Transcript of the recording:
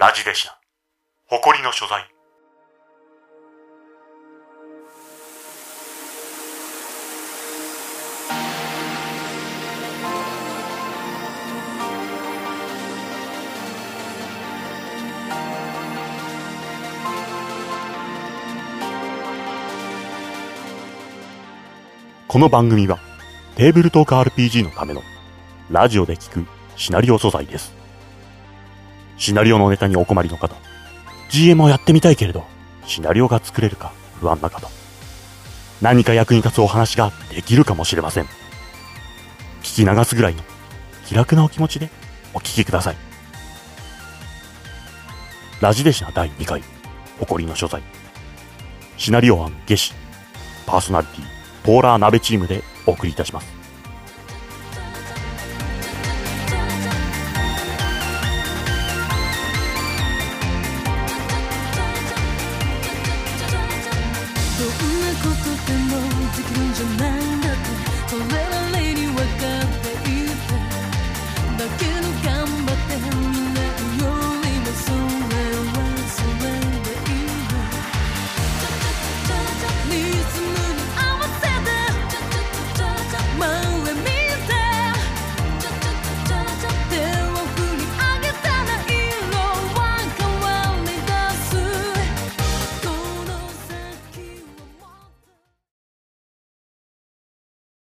ラジデシナ。誇りの所在。この番組はテーブルトーク RPG のためのラジオで聞くシナリオ素材です。シナリオのネタにお困りの方、GM をやってみたいけれど、シナリオが作れるか不安な方、何か役に立つお話ができるかもしれません。聞き流すぐらいの気楽なお気持ちでお聞きください。ラジデシナ第2回、誇りの所在。シナリオ案下司、パーソナリティ、ポーラー鍋チームでお送りいたします。